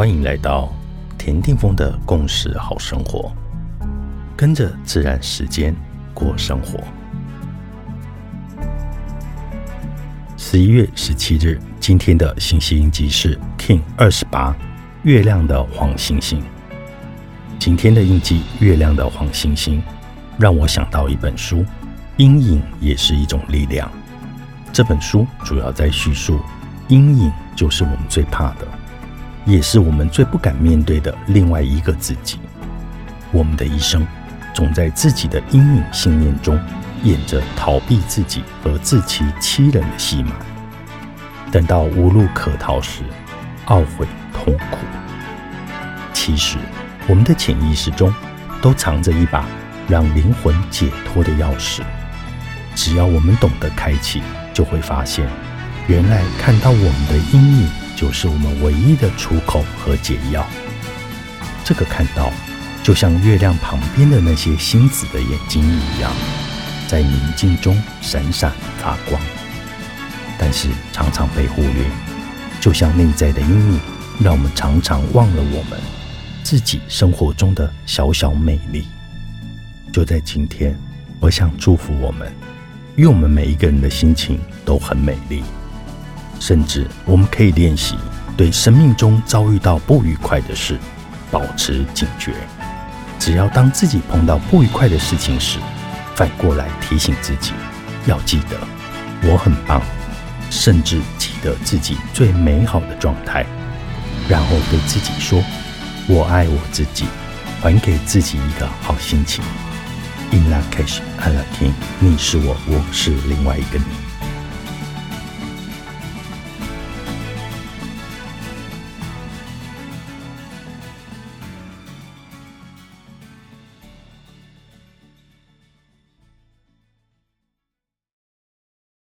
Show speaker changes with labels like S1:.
S1: 欢迎来到田定峰的共识好生活，跟着自然时间过生活。十一月十七日，今天的星系印记是 King 二十八，月亮的黄星星。今天的印记，月亮的黄星星，让我想到一本书，《阴影也是一种力量》。这本书主要在叙述，阴影就是我们最怕的，也是我们最不敢面对的另外一个自己。我们的一生，总在自己的阴影信念中演着逃避自己和自欺欺人的戏码。等到无路可逃时，懊悔痛苦。其实，我们的潜意识中都藏着一把让灵魂解脱的钥匙，只要我们懂得开启。就会发现，原来看到我们的阴影，就是我们唯一的出口和解药。这个看到，就像月亮旁边的那些星子的眼睛一样，在宁静中闪闪发光。但是常常被忽略，就像内在的阴影，让我们常常忘了我们自己生活中的小小美丽。就在今天，我想祝福我们。因为我们每一个人的心情都很美丽，甚至我们可以练习对生命中遭遇到不愉快的事保持警觉。只要当自己碰到不愉快的事情时，反过来提醒自己要记得我很棒，甚至记得自己最美好的状态，然后对自己说：“我爱我自己，还给自己一个好心情。” In that case, I like him. 你是我，我是另外一个你。